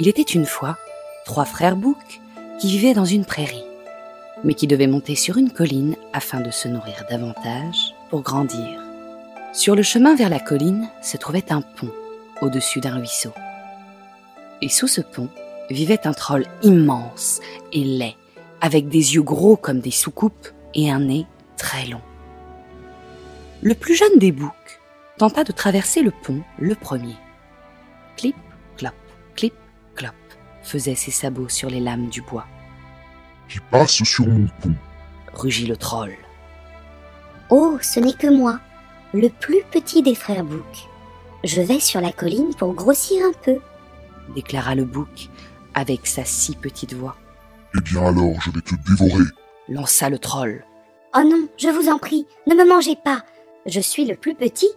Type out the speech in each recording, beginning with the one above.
Il était une fois trois frères boucs qui vivaient dans une prairie, mais qui devaient monter sur une colline afin de se nourrir davantage pour grandir. Sur le chemin vers la colline se trouvait un pont au-dessus d'un ruisseau. Et sous ce pont vivait un troll immense et laid, avec des yeux gros comme des soucoupes et un nez très long. Le plus jeune des boucs tenta de traverser le pont le premier. Clip, clop, faisaient ses sabots sur les lames du bois. qui passe sur mon pont. Rugit le troll. Oh, ce n'est que moi, le plus petit des frères Bouc. Je vais sur la colline pour grossir un peu. déclara le bouc avec sa si petite voix. Eh bien alors, je vais te dévorer. Lança le troll, Oh non, je vous en prie, ne me mangez pas. Je suis le plus petit.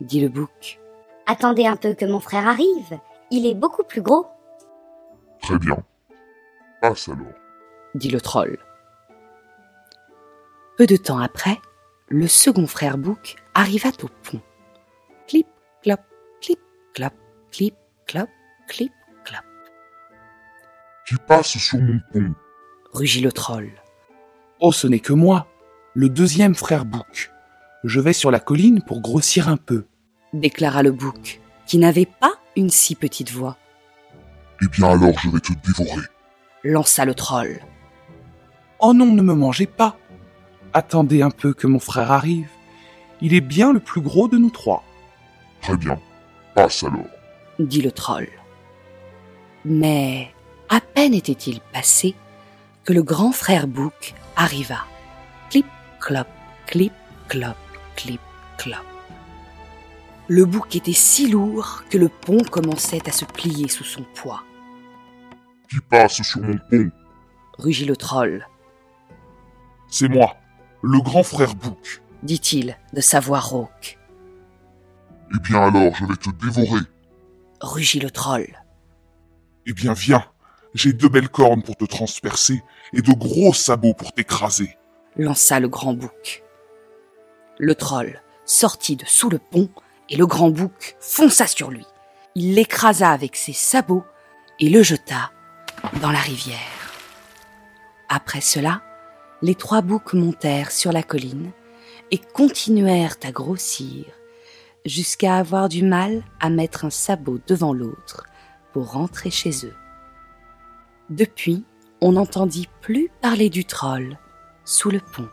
dit le bouc. Attendez un peu que mon frère arrive. Il est beaucoup plus gros. Très bien. Passe alors. dit le troll. Peu de temps après, le second frère bouc arriva au pont. Clip, clop, clip, clop, clip, clop, clip, clop, Qui passe sur mon pont. rugit le troll. Oh, ce n'est que moi, le deuxième frère bouc. Je vais sur la colline pour grossir un peu. déclara le bouc, qui n'avait pas une si petite voix. Eh bien alors, je vais te dévorer. Lança le troll. Oh non, ne me mangez pas. Attendez un peu que mon frère arrive. Il est bien le plus gros de nous trois. Très bien. Passe alors. dit le troll. Mais à peine était-il passé que le grand frère bouc arriva. Clip, clop, clip, clop, clip, clop. Le bouc était si lourd que le pont commençait à se plier sous son poids. Qui passe sur mon pont? Rugit le troll, C'est moi, le grand frère bouc. dit-il de sa voix rauque. Eh bien alors, je vais te dévorer. Rugit le troll, Eh bien viens. J'ai deux belles cornes pour te transpercer et de gros sabots pour t'écraser. lança le grand bouc. Le troll sortit de sous le pont et le grand bouc fonça sur lui. Il l'écrasa avec ses sabots et le jeta dans la rivière. Après cela, les trois boucs montèrent sur la colline et continuèrent à grossir jusqu'à avoir du mal à mettre un sabot devant l'autre pour rentrer chez eux. Depuis, on n'entendit plus parler du troll sous le pont.